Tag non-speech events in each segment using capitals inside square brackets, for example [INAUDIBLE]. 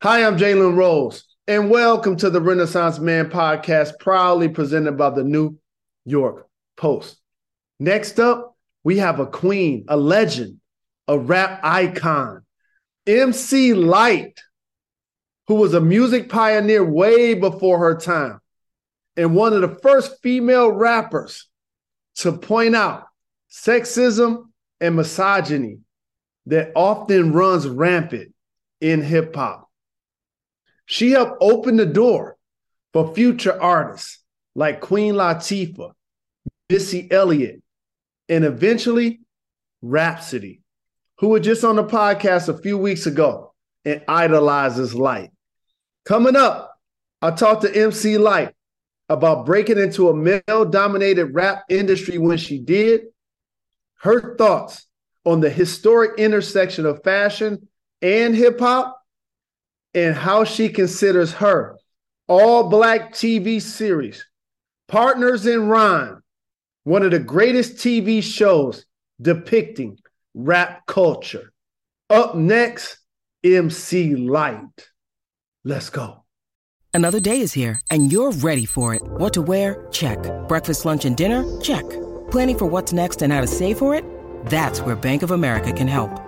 Hi, I'm Jalen Rose, and welcome to the Renaissance Man podcast, proudly presented by the New York Post. Next up, we have a queen, a legend, a rap icon, MC Lyte, who was a music pioneer way before her time, and one of the first female rappers to point out sexism and misogyny that often runs rampant in hip hop. She helped open the door for future artists like Queen Latifah, Missy Elliott, and eventually Rapsody, who was just on the podcast a few weeks ago and idolizes Lyte. Coming up, I talked to MC Lyte about breaking into a male dominated rap industry when she did, her thoughts on the historic intersection of fashion and hip hop, and how she considers her all black TV series, Partners in Rhyme, one of the greatest TV shows depicting rap culture. Up next, MC Lyte. Let's go. Another day is here, and you're ready for it. What to wear? Check. Breakfast, lunch, and dinner? Check. Planning for what's next and how to save for it? That's where Bank of America can help.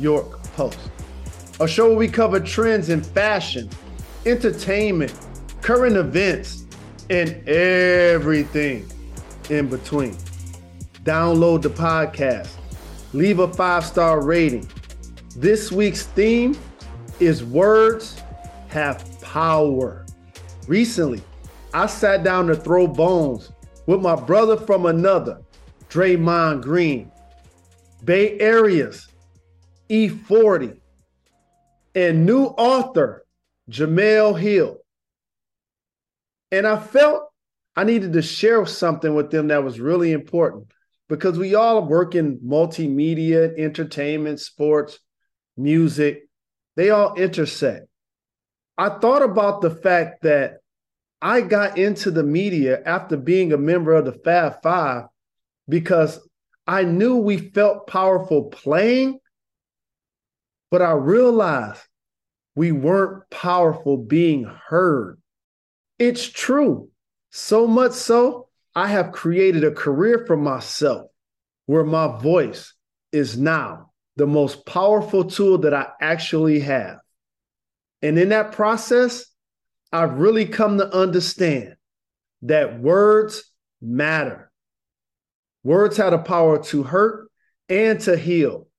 York Post. A show where we cover trends in fashion, entertainment, current events, and everything in between. Download the podcast, leave a five star rating. This week's theme is Words Have Power. Recently, I sat down to throw bones with my brother from another, Draymond Green. Bay Area's E40, and new author, Jemele Hill. And I felt I needed to share something with them that was really important because we all work in multimedia, entertainment, sports, music. They all intersect. I thought about the fact that I got into the media after being a member of the Fab Five because I knew we felt powerful playing but I realized we weren't powerful being heard. It's true. So much so, I have created a career for myself where my voice is now the most powerful tool that I actually have. And in that process, I've really come to understand that words matter. Words have the power to hurt and to heal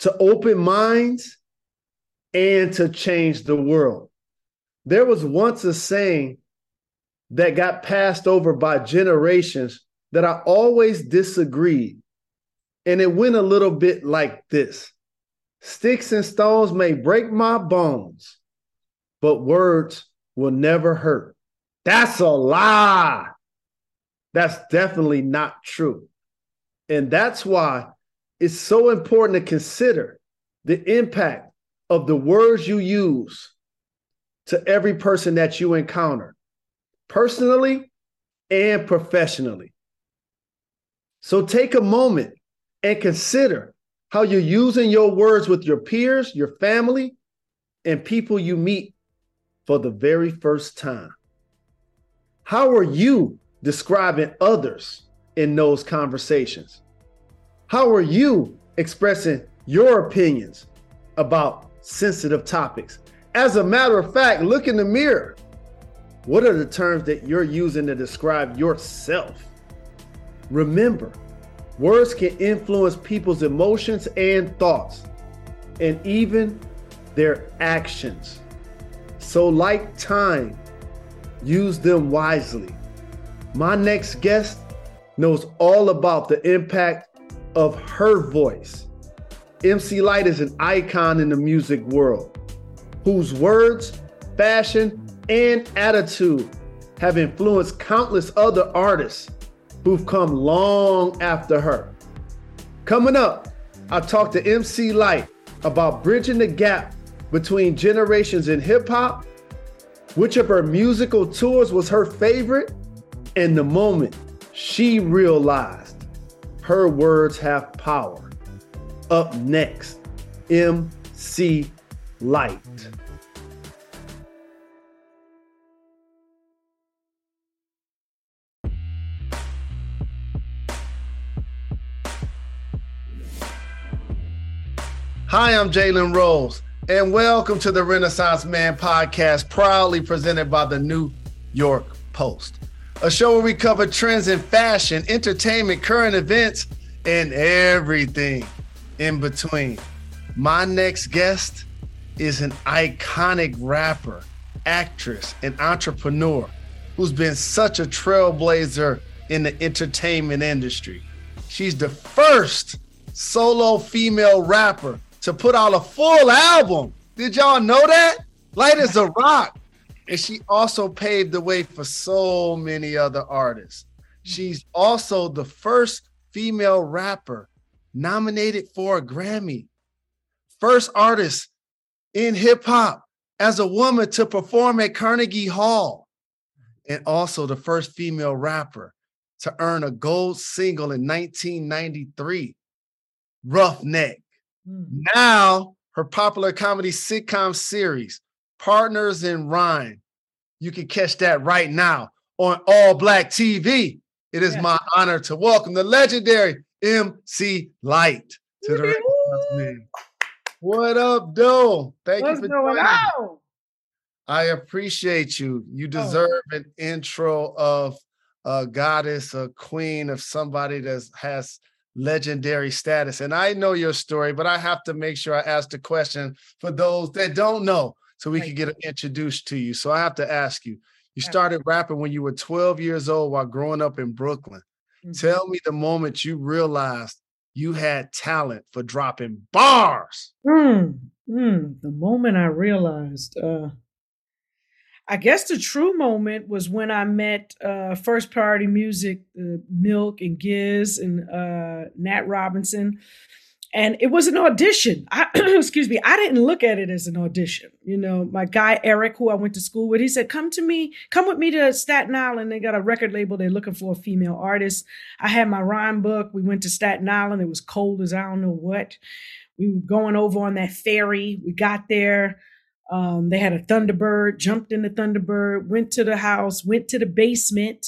to open minds and to change the world. There was once a saying that got passed over by generations that I always disagreed. And it went a little bit like this Sticks and stones may break my bones, but words will never hurt. That's a lie. That's definitely not true. And that's why it's so important to consider the impact of the words you use to every person that you encounter, personally and professionally. So take a moment and consider how you're using your words with your peers, your family, and people you meet for the very first time. How are you describing others in those conversations? How are you expressing your opinions about sensitive topics? As a matter of fact, look in the mirror. What are the terms that you're using to describe yourself? Remember, words can influence people's emotions and thoughts, and even their actions. So, like time, use them wisely. My next guest knows all about the impact of her voice. MC Lyte is an icon in the music world. whose words, fashion, and attitude have influenced countless other artists who've come long after her. Coming up, I talked to MC Lyte about bridging the gap between generations in hip hop, which of her musical tours was her favorite, and the moment she realized her words have power. Up next, MC Lyte. Hi, I'm Jalen Rose, and welcome to the Renaissance Man podcast, proudly presented by the New York Post, a show where we cover trends in fashion, entertainment, current events, and everything in between. My next guest is an iconic rapper, actress, and entrepreneur who's been such a trailblazer in the entertainment industry. She's the first solo female rapper to put out a full album. Did y'all know that? Lyte as a rock. And she also paved the way for so many other artists. She's also the first female rapper nominated for a Grammy. First artist in hip hop as a woman to perform at Carnegie Hall. And also the first female rapper to earn a gold single in 1993, Ruffneck. Mm. Now, her popular comedy sitcom series, Partners in Rhyme. You can catch that right now on All Black TV. It is yeah. my honor to welcome the legendary MC Lyte to the What up, Doe? Thank What's you for going on? I appreciate you. You oh. deserve oh. an intro of a goddess, a queen, of somebody that has legendary status. And I know your story, but I have to make sure I ask the question for those that don't know so we right. can get introduced to you. So I have to ask you you started rapping when you were 12 years old while growing up in Brooklyn. Mm-hmm. Tell me the moment you realized you had talent for dropping bars. Mm, mm, the moment I realized, uh, I guess the true moment was when I met uh, First Priority Music, uh, Milk and Giz and uh, Nat Robinson. And it was an audition. I, [CLEARS THROAT] excuse me. I didn't look at it as an audition. You know, my guy Eric, who I went to school with, he said, "Come to me, come with me to Staten Island. They got a record label. They're looking for a female artist." I had my rhyme book. We went to Staten Island. It was cold as I don't know what. We were going over on that ferry. We got there. Um, they had a Thunderbird, jumped in the Thunderbird, went to the house, went to the basement.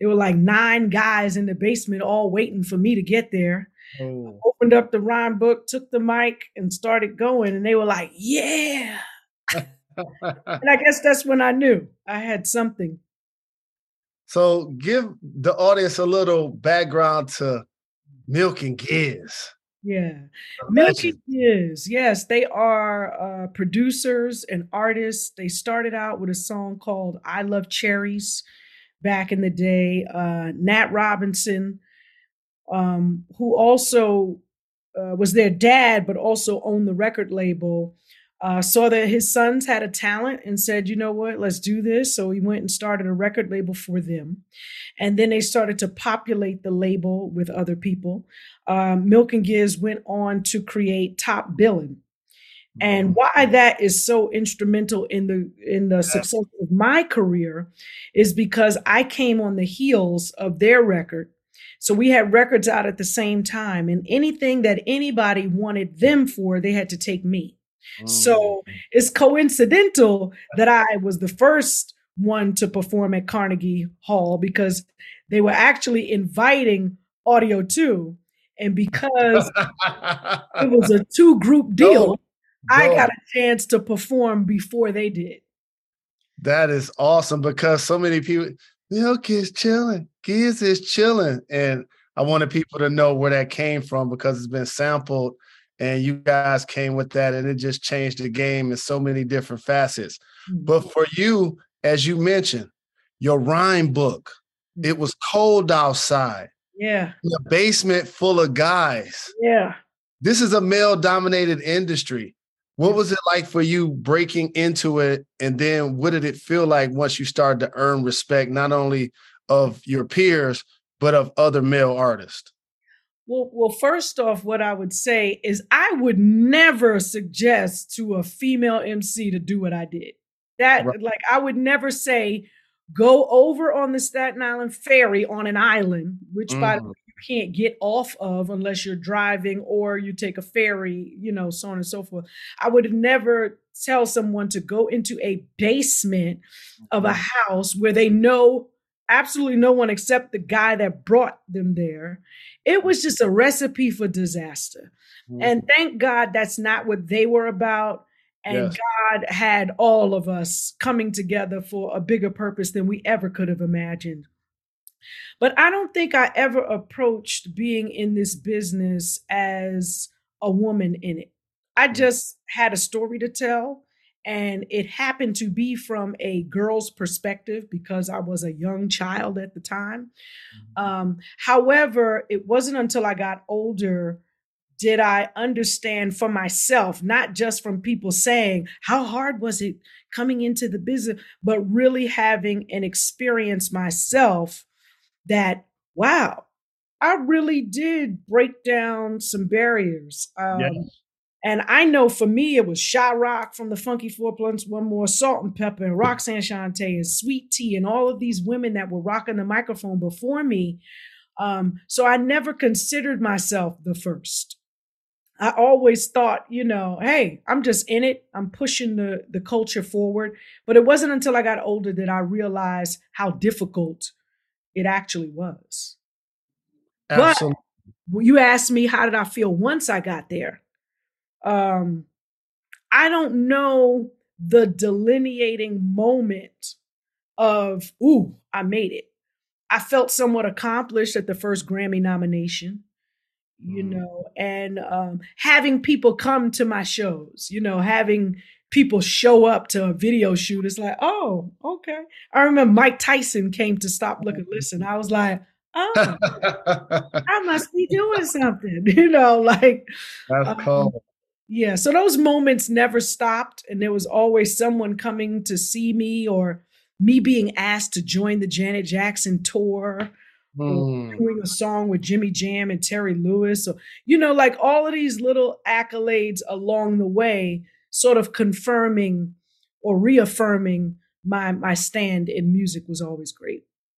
There were like nine guys in the basement all waiting for me to get there. Oh. Opened up the rhyme book, took the mic, and started going. And they were like, yeah. and I guess that's when I knew I had something. So give the audience a little background to Milk and Giz. Yeah. Milky is. Yes, they are uh, producers and artists. They started out with a song called I Love Cherries back in the day. Uh, Nat Robinson, um, who also uh, was their dad, but also owned the record label, uh, saw that his sons had a talent and said, you know what, let's do this. So he went and started a record label for them. And then they started to populate the label with other people. Um, Milk and Giz went on to create Top Billing. And mm-hmm. why that is so instrumental in the in the success of my career is because I came on the heels of their record. So we had records out at the same time, and anything that anybody wanted them for, they had to take me. So mm. it's coincidental that I was the first one to perform at Carnegie Hall because they were actually inviting Audio 2. And because it was a [LAUGHS] two group deal, no, no. I got a chance to perform before they did. That is awesome because so many people, Milk is chilling, Giz is chilling. And I wanted people to know where that came from because it's been sampled and you guys came with that and it just changed the game in so many different facets mm-hmm. but for you as you mentioned your rhyme book it was cold outside yeah the basement full of guys yeah this is a male dominated industry What was it like for you breaking into it? And then what did it feel like once you started to earn respect, not only of your peers, but of other male artists? Well, well, first off, what I would say is I would never suggest to a female MC to do what I did. That right. like I would never say go over on the Staten Island ferry on an island, which mm. by the mm. way you can't get off of unless you're driving or you take a ferry, you know, so on and so forth. I would never tell someone to go into a basement of a house where they know absolutely no one except the guy that brought them there. It was just a recipe for disaster. Mm-hmm. And thank God that's not what they were about. And yes. God had all of us coming together for a bigger purpose than we ever could have imagined. But I don't think I ever approached being in this business as a woman in it. I mm. just had a story to tell, and it happened to be from a girl's perspective because I was a young child at the time. Mm-hmm. Um, however, it wasn't until I got older did I understand for myself, not just from people saying, How hard was it coming into the business, but really having an experience myself that, wow, I really did break down some barriers. Um, yes. And I know for me, it was Sha Rock from the Funky Four Plus One More, Salt-N-Pepa, and Roxanne Shante, and Sweet Tee, and all of these women that were rocking the microphone before me. Um, so I never considered myself the first. I always thought, you know, hey, I'm just in it. I'm pushing the the culture forward. But it wasn't until I got older that I realized how difficult it actually was. Absolutely. But you asked me how did I feel once I got there. Um, I don't know the delineating moment of, ooh, I made it. I felt somewhat accomplished at the first Grammy nomination you mm-hmm. know, and um, having people come to my shows, you know, having people show up to a video shoot. It's like, oh, okay. I remember Mike Tyson came to Stop, Look, and Listen. I was like, oh, [LAUGHS] I must be doing something, [LAUGHS] you know, like. That's um, cool. Yeah. So those moments never stopped. And there was always someone coming to see me or me being asked to join the Janet Jackson tour mm. doing a song with Jimmy Jam and Terry Lewis. So, you know, like all of these little accolades along the way, sort of confirming or reaffirming my my stand in music was always great.